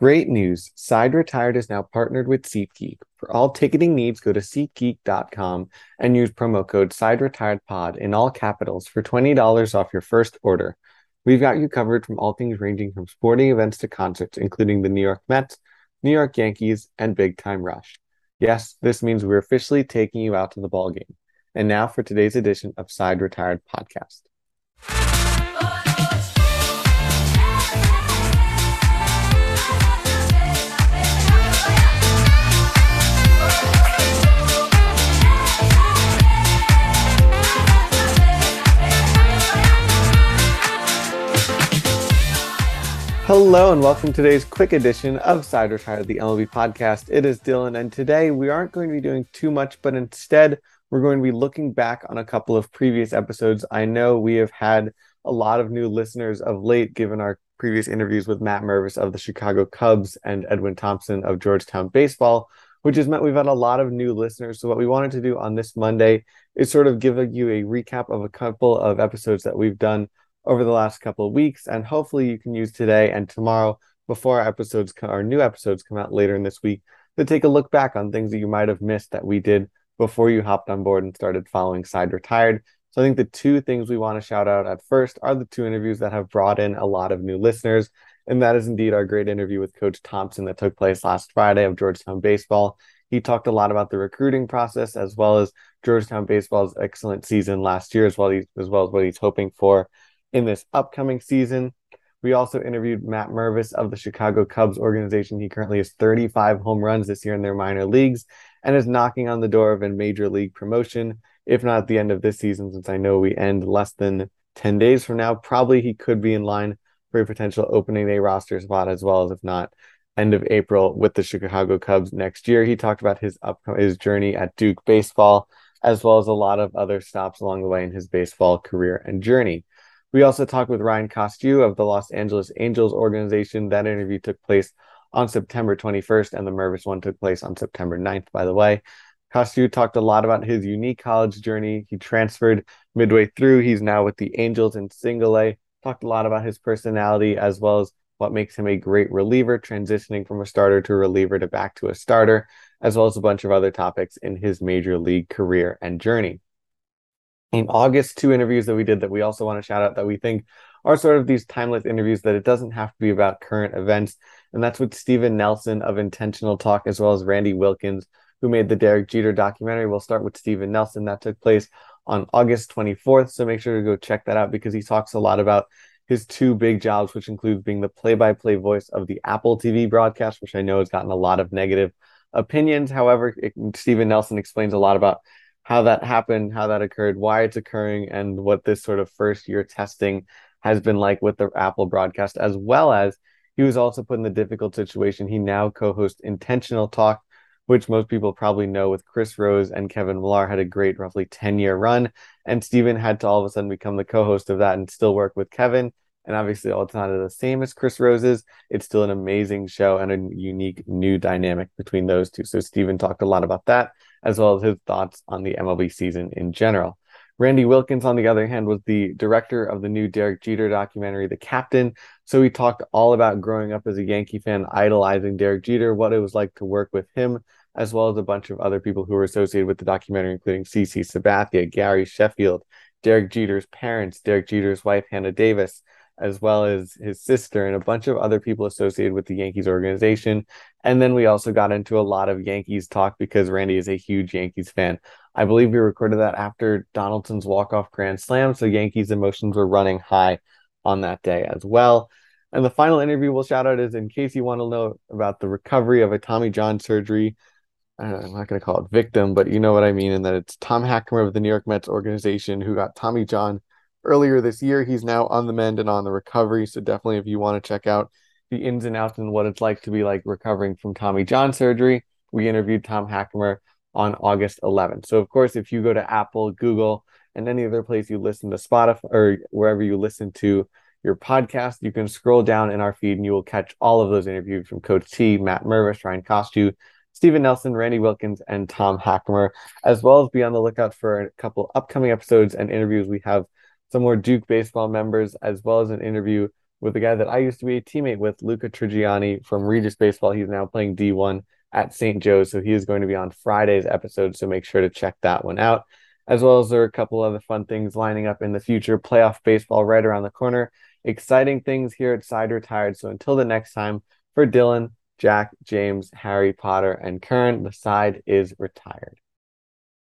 Great news. Side Retired is now partnered with SeatGeek. For all ticketing needs, go to SeatGeek.com and use promo code SideRetiredPod in all capitals for $20 off your first order. We've got you covered from all things ranging from sporting events to concerts, including the New York Mets, New York Yankees, and Big Time Rush. Yes, this means we're officially taking you out to the ball game. And now for today's edition of Side Retired Podcast. Hello and welcome to today's quick edition of Side Retired, the MLB podcast. It is Dylan, and today we aren't going to be doing too much, but instead we're going to be looking back on a couple of previous episodes. I know we have had a lot of new listeners of late, given our previous interviews with Matt Mervis of the Chicago Cubs and Edwin Thompson of Georgetown Baseball, which has meant we've had a lot of new listeners. So, what we wanted to do on this Monday is sort of give you a recap of a couple of episodes that we've done over the last couple of weeks, and hopefully you can use today and tomorrow before our episodes, our new episodes come out later in this week, to take a look back on things that you might have missed that we did before you hopped on board and started following Side Retired. So I think the two things we want to shout out at first are the two interviews that have brought in a lot of new listeners. And that is indeed our great interview with Coach Thompson that took place last Friday of Georgetown Baseball. He talked a lot about the recruiting process as well as Georgetown Baseball's excellent season last year, as well as, as well as what he's hoping for in this upcoming season. We also interviewed Matt Mervis of the Chicago Cubs organization. He currently has 35 home runs this year in their minor leagues and is knocking on the door of a major league promotion, if not at the end of this season, since I know we end less than 10 days from now. Probably he could be in line for a potential opening day roster spot as well as, if not, end of April with the Chicago Cubs next year. He talked about his up his journey at Duke baseball, as well as a lot of other stops along the way in his baseball career and journey. We also talked with Ryan Costeiu of the Los Angeles Angels organization. That interview took place on September 21st, and the Mervis one took place on September 9th, by the way. Costeiu talked a lot about his unique college journey. He transferred midway through. He's now with the Angels in single A. Talked a lot about his personality as well as what makes him a great reliever, transitioning from a starter to a reliever to back to a starter, as well as a bunch of other topics in his major league career and journey in August, two interviews that we did that we also want to shout out that we think are sort of these timeless interviews that it doesn't have to be about current events. And that's with Steven Nelson of Intentional Talk, as well as Randy Wilkins, who made the Derek Jeter documentary. We'll start with Steven Nelson. That took place on August 24th. So make sure to go check that out because he talks a lot about his two big jobs, which includes being the play by play voice of the Apple TV broadcast, which I know has gotten a lot of negative opinions. However, it, Steven Nelson explains a lot about how that happened, how that occurred, why it's occurring, and what this sort of first year testing has been like with the Apple broadcast, as well as he was also put in the difficult situation. He now co hosts Intentional Talk, which most people probably know with Chris Rose and Kevin Millar had a great roughly 10 year run. And Steven had to all of a sudden become the co host of that and still work with Kevin. And obviously, all it's not the same as Chris Rose's. It's still an amazing show and a unique new dynamic between those two. So, Steven talked a lot about that as well as his thoughts on the MLB season in general. Randy Wilkins, on the other hand, was the director of the new Derek Jeter documentary, The Captain. So he talked all about growing up as a Yankee fan, idolizing Derek Jeter, what it was like to work with him, as well as a bunch of other people who were associated with the documentary, including CC Sabathia, Gary Sheffield, Derek Jeter's parents, Derek Jeter's wife, Hannah Davis, as well as his sister and a bunch of other people associated with the Yankees organization. And then we also got into a lot of Yankees talk because Randy is a huge Yankees fan. I believe we recorded that after Donaldson's walk-off grand slam, so Yankees emotions were running high on that day as well. And the final interview we'll shout out is in case you want to know about the recovery of a Tommy John surgery. Uh, I'm not going to call it victim, but you know what I mean, and that it's Tom Hackimer of the New York Mets organization who got Tommy John earlier this year. He's now on the mend and on the recovery. So definitely, if you want to check out the ins and outs and what it's like to be like recovering from Tommy John surgery, we interviewed Tom Hackimer on August 11th. So of course, if you go to Apple, Google, and any other place you listen to Spotify or wherever you listen to your podcast, you can scroll down in our feed and you will catch all of those interviews from Coach T, Matt Mervis, Ryan Costeiu, Steven Nelson, Randy Wilkins, and Tom Hackimer, as well as be on the lookout for a couple upcoming episodes and interviews we have some more Duke baseball members, as well as an interview with a guy that I used to be a teammate with, Luca Trigiani from Regis Baseball. He's now playing D1 at St. Joe's, so he is going to be on Friday's episode. So make sure to check that one out. As well as there are a couple other fun things lining up in the future. Playoff baseball right around the corner. Exciting things here at Side Retired. So until the next time, for Dylan, Jack, James, Harry Potter, and Kern, the side is retired.